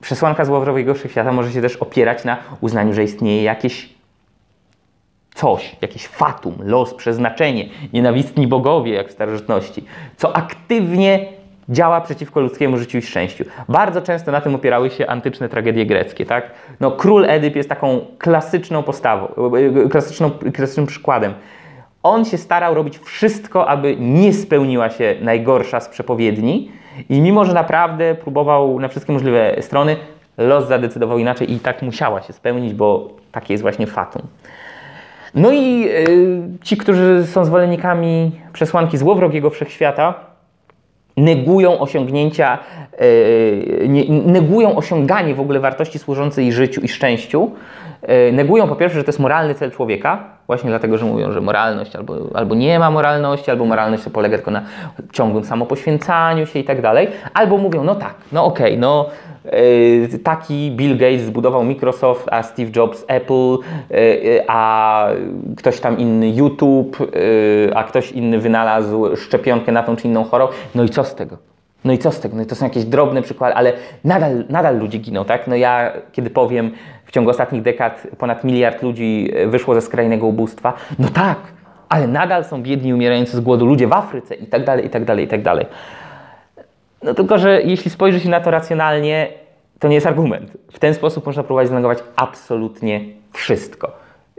przesłanka złowrogiego wszechświata może się też opierać na uznaniu, że istnieje jakieś coś, jakiś fatum, los, przeznaczenie, nienawistni bogowie, jak w starożytności, co aktywnie działa przeciwko ludzkiemu życiu i szczęściu. Bardzo często na tym opierały się antyczne tragedie greckie. Tak? No, król Edyp jest taką klasyczną postawą, klasyczną, klasycznym przykładem. On się starał robić wszystko, aby nie spełniła się najgorsza z przepowiedni i mimo, że naprawdę próbował na wszystkie możliwe strony, los zadecydował inaczej i tak musiała się spełnić, bo takie jest właśnie fatum. No i y, ci, którzy są zwolennikami przesłanki złowrogiego wszechświata, negują osiągnięcia, y, negują osiąganie w ogóle wartości służącej życiu i szczęściu. Y, negują po pierwsze, że to jest moralny cel człowieka, właśnie dlatego, że mówią, że moralność albo, albo nie ma moralności, albo moralność to polega tylko na ciągłym samopoświęcaniu się i tak dalej, albo mówią, no tak, no okej, okay, no E, taki Bill Gates zbudował Microsoft, a Steve Jobs Apple, e, a ktoś tam inny YouTube, e, a ktoś inny wynalazł szczepionkę na tą czy inną chorobę. No i co z tego? No i co z tego? No to są jakieś drobne przykłady, ale nadal, nadal ludzie giną, tak? No ja, kiedy powiem, w ciągu ostatnich dekad ponad miliard ludzi wyszło ze skrajnego ubóstwa, no tak, ale nadal są biedni, umierający z głodu ludzie w Afryce i tak dalej, i tak dalej, i tak dalej. No tylko, że jeśli spojrzy się na to racjonalnie, to nie jest argument. W ten sposób można próbować znegować absolutnie wszystko.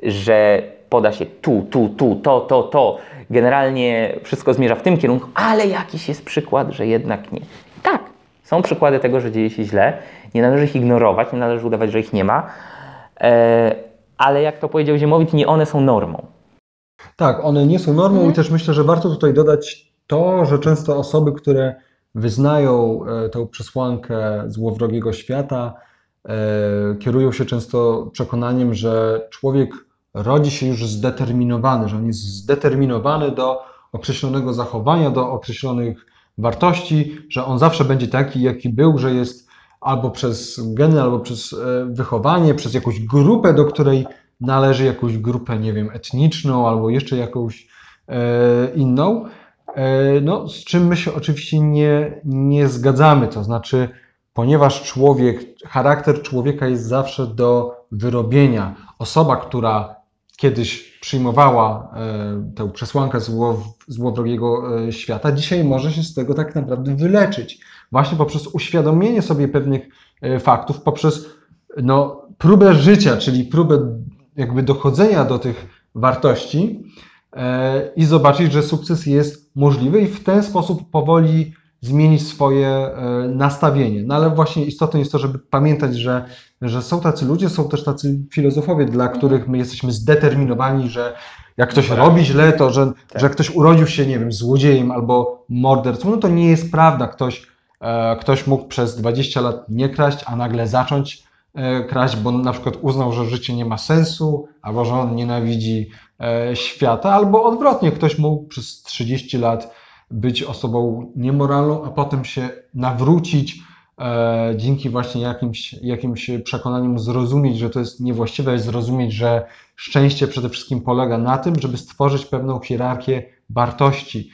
Że poda się tu, tu, tu, to, to, to. Generalnie wszystko zmierza w tym kierunku, ale jakiś jest przykład, że jednak nie. Tak, są przykłady tego, że dzieje się źle. Nie należy ich ignorować, nie należy udawać, że ich nie ma. E, ale jak to powiedział Ziemowit, nie one są normą. Tak, one nie są normą mhm. i też myślę, że warto tutaj dodać to, że często osoby, które wyznają e, tę przesłankę złowrogiego świata, e, kierują się często przekonaniem, że człowiek rodzi się już zdeterminowany, że on jest zdeterminowany do określonego zachowania, do określonych wartości, że on zawsze będzie taki, jaki był, że jest albo przez geny, albo przez e, wychowanie, przez jakąś grupę, do której należy jakąś grupę, nie wiem, etniczną, albo jeszcze jakąś inną. E, no, z czym my się oczywiście nie, nie zgadzamy. To znaczy, ponieważ człowiek, charakter człowieka jest zawsze do wyrobienia. Osoba, która kiedyś przyjmowała e, tę przesłankę zło, złowrogiego e, świata, dzisiaj może się z tego tak naprawdę wyleczyć. Właśnie poprzez uświadomienie sobie pewnych faktów, poprzez no, próbę życia, czyli próbę jakby dochodzenia do tych wartości, E, i zobaczyć, że sukces jest możliwy i w ten sposób powoli zmienić swoje e, nastawienie. No ale właśnie istotne jest to, żeby pamiętać, że, że są tacy ludzie, są też tacy filozofowie, dla mhm. których my jesteśmy zdeterminowani, że jak ktoś tak. robi źle, to że, tak. że ktoś urodził się, nie wiem, złodziejem albo mordercą, no to nie jest prawda. Ktoś, e, ktoś mógł przez 20 lat nie kraść, a nagle zacząć kraść, bo na przykład uznał, że życie nie ma sensu, albo że on nienawidzi E, świata, albo odwrotnie, ktoś mógł przez 30 lat być osobą niemoralną, a potem się nawrócić e, dzięki właśnie jakimś, jakimś przekonaniom zrozumieć, że to jest niewłaściwe, zrozumieć, że szczęście przede wszystkim polega na tym, żeby stworzyć pewną hierarchię wartości.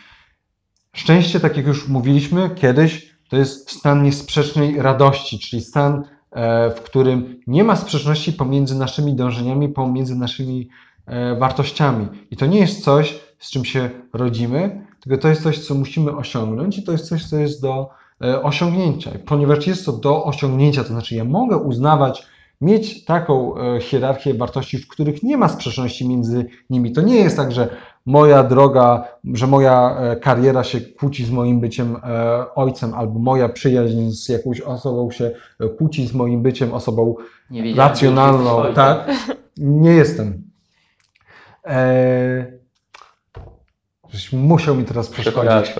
Szczęście, tak jak już mówiliśmy kiedyś, to jest stan niesprzecznej radości, czyli stan, e, w którym nie ma sprzeczności pomiędzy naszymi dążeniami, pomiędzy naszymi E, wartościami. I to nie jest coś, z czym się rodzimy, tylko to jest coś, co musimy osiągnąć i to jest coś, co jest do e, osiągnięcia. Ponieważ jest to do osiągnięcia, to znaczy ja mogę uznawać, mieć taką e, hierarchię wartości, w których nie ma sprzeczności między nimi. To nie jest tak, że moja droga, że moja kariera się kłóci z moim byciem ojcem, albo moja przyjaźń z jakąś osobą się kłóci z moim byciem osobą racjonalną. Tak? Nie jestem. Eee, żeś musiał mi teraz przeszkodzić.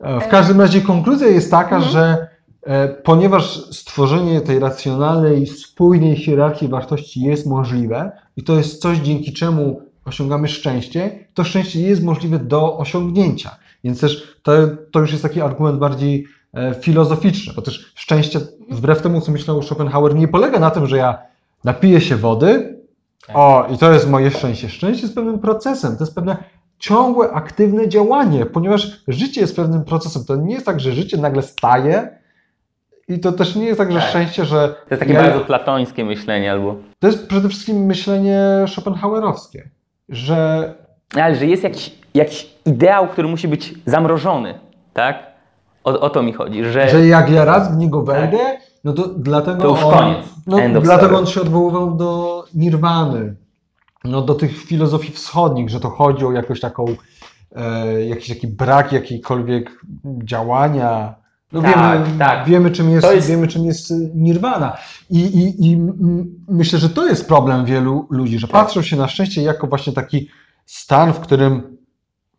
E, w każdym razie konkluzja jest taka, mhm. że E, Ponieważ stworzenie tej racjonalnej, spójnej hierarchii wartości jest możliwe i to jest coś, dzięki czemu osiągamy szczęście, to szczęście jest możliwe do osiągnięcia. Więc też to, to już jest taki argument bardziej e, filozoficzny, bo też szczęście, wbrew temu, co myślał Schopenhauer, nie polega na tym, że ja napiję się wody, o, i to jest moje szczęście. Szczęście jest pewnym procesem, to jest pewne ciągłe, aktywne działanie, ponieważ życie jest pewnym procesem. To nie jest tak, że życie nagle staje i to też nie jest tak, że Tak. szczęście, że... To jest takie ja- bardzo platońskie myślenie albo... To jest przede wszystkim myślenie schopenhauerowskie, że Ale że jest jakiś, jakiś ideał, który musi być zamrożony, tak? O, o to mi chodzi, że... że jak ja raz w niego wejdę, no to dlatego To już on, koniec. No, dlatego story. on się odwoływał do nirwany, no, do tych filozofii wschodnich, że to chodzi o jakąś taką, e, jakiś taki brak jakiejkolwiek działania. No Tak, wiemy, tak. wiemy, czym jest, jest- wiemy, czym jest y, nirwana. I, i, i myślę, że to jest problem wielu ludzi, że patrzą się na szczęście jako właśnie taki stan, w którym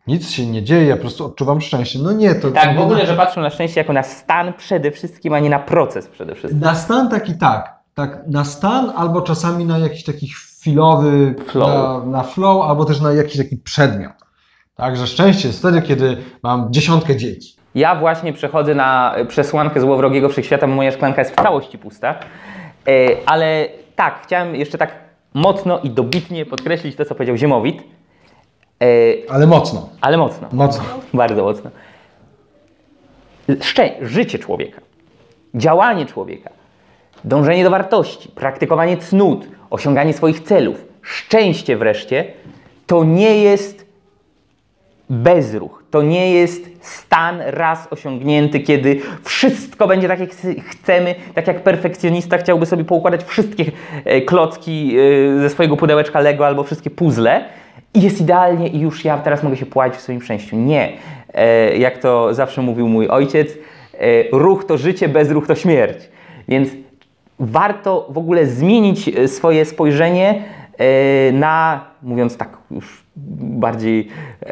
nic się nie dzieje, ja po prostu odczuwam szczęście. No nie, to Tak, w ogóle, że patrzą na szczęście jako na stan przede wszystkim, a nie na proces przede wszystkim. Na stan taki tak, tak, na stan albo czasami na jakiś taki chwilowy Flow. Na, na flow, albo też na jakiś taki przedmiot. Także szczęście jest wtedy, kiedy mam dziesiątkę dzieci. Ja właśnie przechodzę na przesłankę złowrogiego wszechświata, bo moja szklanka jest w całości pusta. E, ale tak, chciałem jeszcze tak mocno i dobitnie podkreślić to, co powiedział Ziemowit, e, Ale mocno, ale mocno. mocno. Bardzo mocno. Szczę- życie człowieka, działanie człowieka, dążenie do wartości, praktykowanie cnót, osiąganie swoich celów, szczęście wreszcie, to nie jest bezruch. To nie jest stan raz osiągnięty, kiedy wszystko będzie tak, jak chce- chcemy, tak jak perfekcjonista chciałby sobie poukładać wszystkie e, klocki e, ze swojego pudełeczka Lego albo wszystkie puzzle i jest idealnie i już ja teraz mogę się płacić w swoim szczęściu. Nie. E, Jak to zawsze mówił mój ojciec, ruch to życie, bezruch to śmierć. Więc warto w ogóle zmienić e, swoje spojrzenie na, mówiąc tak już bardziej e,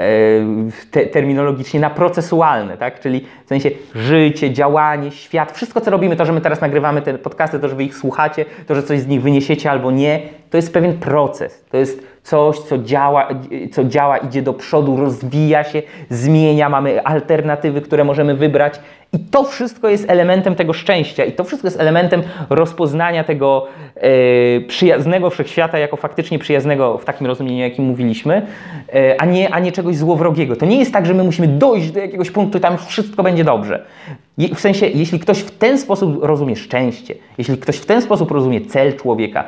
te, terminologicznie, na procesualne, tak? Czyli w sensie życie, działanie, świat, wszystko co robimy, to, że my teraz nagrywamy te podcasty, to, że wy ich słuchacie, to, że coś z nich wyniesiecie albo nie, to jest pewien proces. To jest coś, co działa, co działa, idzie do przodu, rozwija się, zmienia, mamy alternatywy, które możemy wybrać. I to wszystko jest elementem tego szczęścia, i to wszystko jest elementem rozpoznania tego e, przyjaznego wszechświata jako faktycznie przyjaznego w takim rozumieniu, jakim mówiliśmy, e, a, nie, a nie czegoś złowrogiego. To nie jest tak, że my musimy dojść do jakiegoś punktu i tam już wszystko będzie dobrze. W sensie, jeśli ktoś w ten sposób rozumie szczęście, jeśli ktoś w ten sposób rozumie cel człowieka,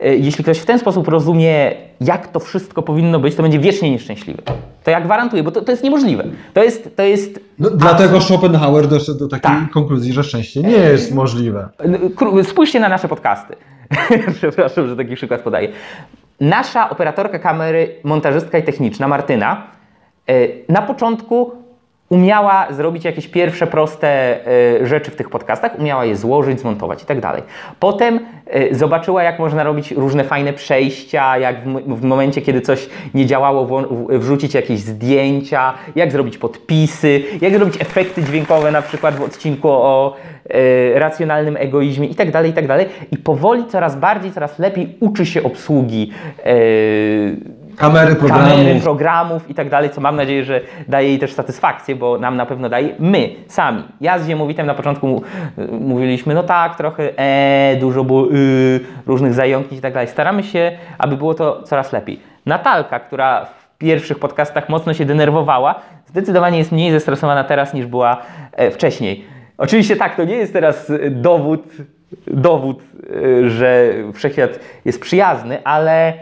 e, jeśli ktoś w ten sposób rozumie, jak to wszystko powinno być, to będzie wiecznie nieszczęśliwy. To ja gwarantuję, bo to, to jest niemożliwe. To jest, to jest No, dlatego Schopenhauer doszedł do takiej Tak. konkluzji, że szczęście nie jest możliwe. Spójrzcie na nasze podcasty. Przepraszam, że taki przykład podaję. Nasza operatorka kamery, montażystka i techniczna, Martyna, e, na początku umiała zrobić jakieś pierwsze proste e, rzeczy w tych podcastach, umiała je złożyć, zmontować i tak dalej. Potem e, zobaczyła, jak można robić różne fajne przejścia, jak w, momencie, kiedy coś nie działało, wrzucić jakieś zdjęcia, jak zrobić podpisy, jak zrobić efekty dźwiękowe, na przykład w odcinku o e, racjonalnym egoizmie i tak dalej, i tak dalej. I powoli coraz bardziej, coraz lepiej uczy się obsługi Kamery, programów. kamery, programów i tak dalej, co mam nadzieję, że daje jej też satysfakcję, bo nam na pewno daje. My, sami. Ja z Ziemowitem na początku mówiliśmy, no tak, trochę e, dużo było y, różnych zająknięć i tak dalej. Staramy się, aby było to coraz lepiej. Natalka, która w pierwszych podcastach mocno się denerwowała, zdecydowanie jest mniej zestresowana teraz niż była e, wcześniej. Oczywiście tak, to nie jest teraz e, dowód, dowód, e, że wszechświat jest przyjazny, ale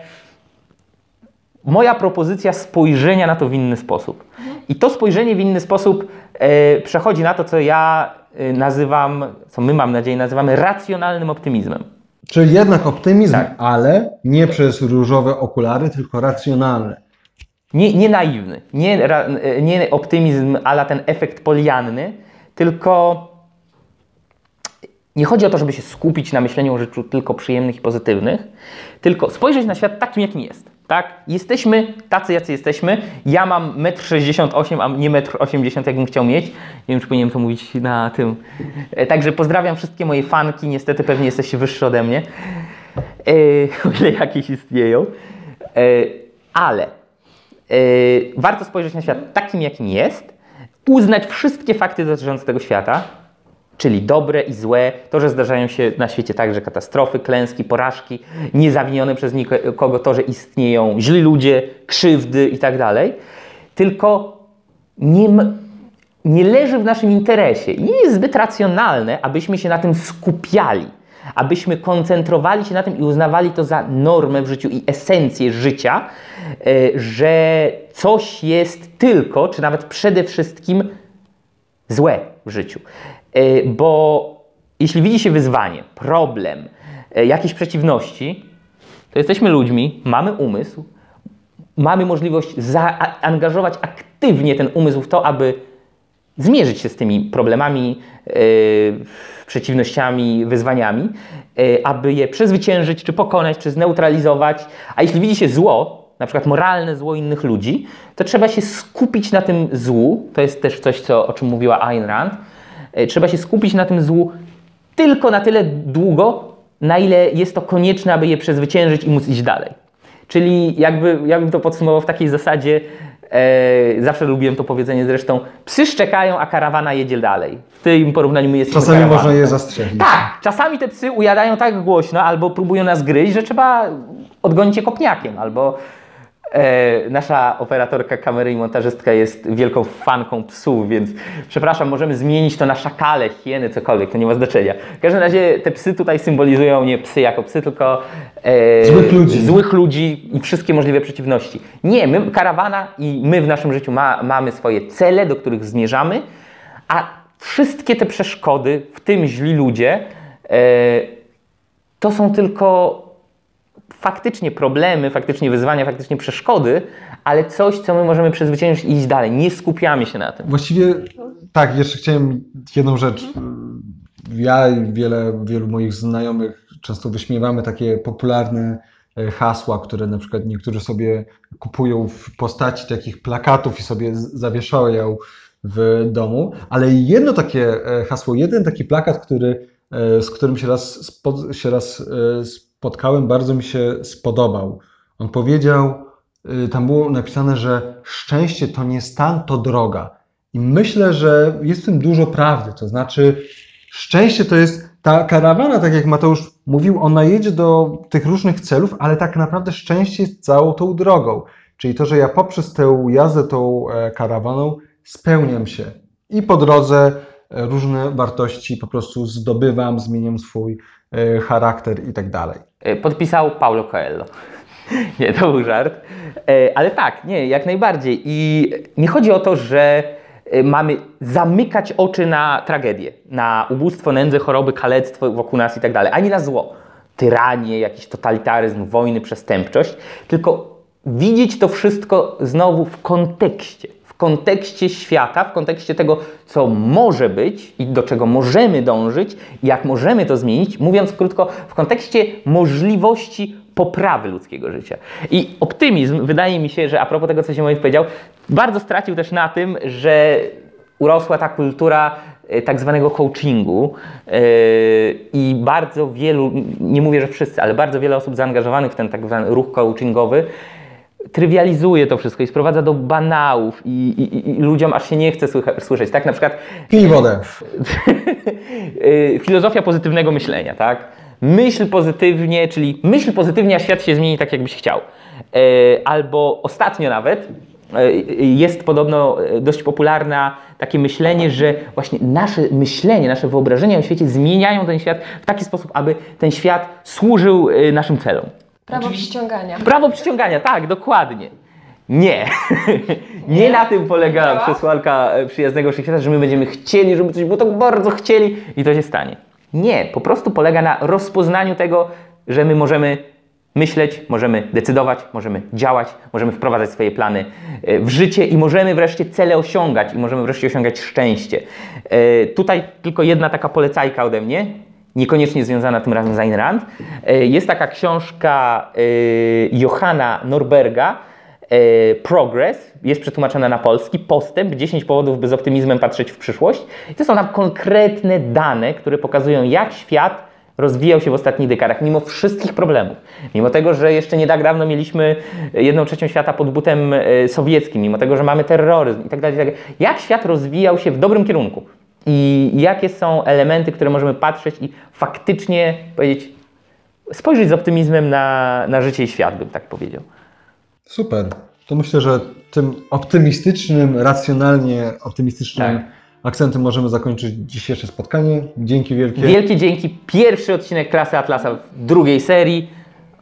moja propozycja spojrzenia na to w inny sposób. I to spojrzenie w inny sposób e, przechodzi na to, co ja e, nazywam, co my mam nadzieję nazywamy racjonalnym optymizmem. Czyli jednak optymizm, Tak. ale nie przez różowe okulary, tylko racjonalny. Nie, nie naiwny, nie, e, nie optymizm ala ten efekt polianny, tylko nie chodzi o to, żeby się skupić na myśleniu o rzeczy tylko przyjemnych i pozytywnych, tylko spojrzeć na świat takim, jakim jest. Tak? Jesteśmy tacy, jacy jesteśmy. Ja mam 1,68 m, a nie 1,80 m, jakbym chciał mieć. Nie wiem, czy powinienem to mówić na tym. E, Także pozdrawiam wszystkie moje fanki. Niestety pewnie jesteście wyższe ode mnie. E, o ile jakieś istnieją. E, ale warto spojrzeć na świat takim, jakim jest, uznać wszystkie fakty dotyczące tego świata, czyli dobre i złe, to, że zdarzają się na świecie także katastrofy, klęski, porażki, niezawinione przez nikogo to, że istnieją źli ludzie, krzywdy i tak tylko nie, nie leży w naszym interesie i nie jest zbyt racjonalne, abyśmy się na tym skupiali, abyśmy koncentrowali się na tym i uznawali to za normę w życiu i esencję życia, e, że coś jest tylko, czy nawet przede wszystkim złe w życiu. E, Bo jeśli widzi się wyzwanie, problem, e, jakieś przeciwności, to jesteśmy ludźmi, mamy umysł, mamy możliwość zaangażować aktywnie ten umysł w to, aby zmierzyć się z tymi problemami, e, przeciwnościami, wyzwaniami, aby je przezwyciężyć, czy pokonać, czy zneutralizować. A jeśli widzi się zło, na przykład moralne zło innych ludzi, to trzeba się skupić na tym złu. To jest też coś, co, o czym mówiła Ayn Rand. E, Trzeba się skupić na tym złu tylko na tyle długo, na ile jest to konieczne, aby je przezwyciężyć i móc iść dalej. Czyli jakby, ja bym to podsumował w takiej zasadzie, e, zawsze lubiłem to powiedzenie zresztą, psy szczekają, a karawana jedzie dalej. W tym porównaniu my jesteśmy Czasami karawaną. można je zastrzelić. Tak, czasami te psy ujadają tak głośno albo próbują nas gryźć, że trzeba odgonić je kopniakiem, albo nasza operatorka kamery i montażystka jest wielką fanką psów, więc przepraszam, możemy zmienić to na szakale, hieny, cokolwiek, to nie ma znaczenia. W każdym razie te psy tutaj symbolizują nie psy jako psy, tylko e, Złych ludzi. złych ludzi i wszystkie możliwe przeciwności. Nie, my, karawana i my w naszym życiu ma, mamy swoje cele, do których zmierzamy, a wszystkie te przeszkody, w tym źli ludzie, e, to są tylko faktycznie problemy, faktycznie wyzwania, faktycznie przeszkody, ale coś, co my możemy przezwyciężyć i iść dalej. Nie skupiamy się na tym. Właściwie tak, jeszcze chciałem jedną rzecz. Ja i wiele, wielu moich znajomych często wyśmiewamy takie popularne e, hasła, które na przykład niektórzy sobie kupują w postaci takich plakatów i sobie zawieszają w domu, ale jedno takie e, hasło, jeden taki plakat, który, e, z którym się raz, się raz spotkałem, bardzo mi się spodobał. On powiedział, y, tam było napisane, że szczęście to nie stan, to droga. I myślę, że jest w tym dużo prawdy. To znaczy, szczęście to jest ta karawana, tak jak Mateusz mówił, ona jedzie do tych różnych celów, ale tak naprawdę szczęście jest całą tą drogą. Czyli to, że ja poprzez tę jazdę tą e, karawaną spełniam się i po drodze e, różne wartości po prostu zdobywam, zmieniam swój charakter i tak dalej. E, Podpisał Paulo Coelho. Nie, to był żart. E, Ale tak, nie, jak najbardziej. I nie chodzi o to, że e, mamy zamykać oczy na tragedię, na ubóstwo, nędzę, choroby, kalectwo wokół nas i tak dalej, ani na zło. Tyranię, jakiś totalitaryzm, wojny, przestępczość, tylko widzieć to wszystko znowu w kontekście. Kontekście świata, w kontekście tego, co może być i do czego możemy dążyć, jak możemy to zmienić, mówiąc krótko, w kontekście możliwości poprawy ludzkiego życia. I optymizm, wydaje mi się, że a propos tego, co się Moje powiedział, bardzo stracił też na tym, że urosła ta kultura e, tak zwanego coachingu e, i bardzo wielu, nie mówię, że wszyscy, ale bardzo wiele osób zaangażowanych w ten tak zwany ruch coachingowy trywializuje to wszystko i sprowadza do banałów i, i, i ludziom aż się nie chce słycha- słyszeć. Tak na przykład Pij wodę. y, filozofia pozytywnego myślenia, tak? Myśl pozytywnie, czyli myśl pozytywnie, a świat się zmieni tak, jakbyś chciał. E, Albo ostatnio nawet e, jest podobno dość popularne takie myślenie, że właśnie nasze myślenie, nasze wyobrażenia o świecie zmieniają ten świat w taki sposób, aby ten świat służył naszym celom. Prawo przyciągania. Prawo przyciągania, tak, dokładnie. Nie. nie na tym polega Działa? przesłanka e, przyjaznego wszechświata, że my będziemy chcieli, żeby coś było tak bardzo chcieli i to się stanie. Nie, po prostu polega na rozpoznaniu tego, że my możemy myśleć, możemy decydować, możemy działać, możemy wprowadzać swoje plany e, w życie i możemy wreszcie cele osiągać i możemy wreszcie osiągać szczęście. E, Tutaj tylko jedna taka polecajka ode mnie. Niekoniecznie związana tym razem z Ayn Rand. E, Jest taka książka e, Johanna Norberga, e, Progress, jest przetłumaczona na polski, Postęp, 10 powodów, by z optymizmem patrzeć w przyszłość. To są tam konkretne dane, które pokazują, jak świat rozwijał się w ostatnich dekadach, mimo wszystkich problemów. Mimo tego, że jeszcze nie tak mieliśmy jedną trzecią świata pod butem sowieckim, mimo tego, że mamy terroryzm tak i tak dalej. Jak świat rozwijał się w dobrym kierunku i jakie są elementy, które możemy patrzeć i faktycznie powiedzieć, spojrzeć z optymizmem na, na życie i świat, bym tak powiedział. Super. To myślę, że tym optymistycznym, racjonalnie optymistycznym Tak. akcentem możemy zakończyć dzisiejsze spotkanie. Dzięki wielkie. Wielkie dzięki. Pierwszy odcinek Klasy Atlasa w drugiej serii.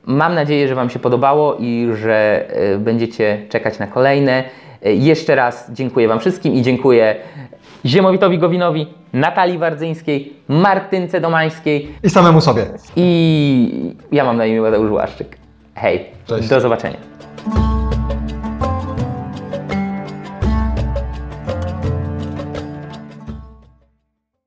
Mam nadzieję, że Wam się podobało i że e, będziecie czekać na kolejne. E, Jeszcze raz dziękuję Wam wszystkim i dziękuję Ziemowitowi Gowinowi, Natalii Wardzyńskiej, Martynce Domańskiej I samemu sobie. i ja mam na imię Mateusz Łaszczyk. Hej, Cześć. do zobaczenia.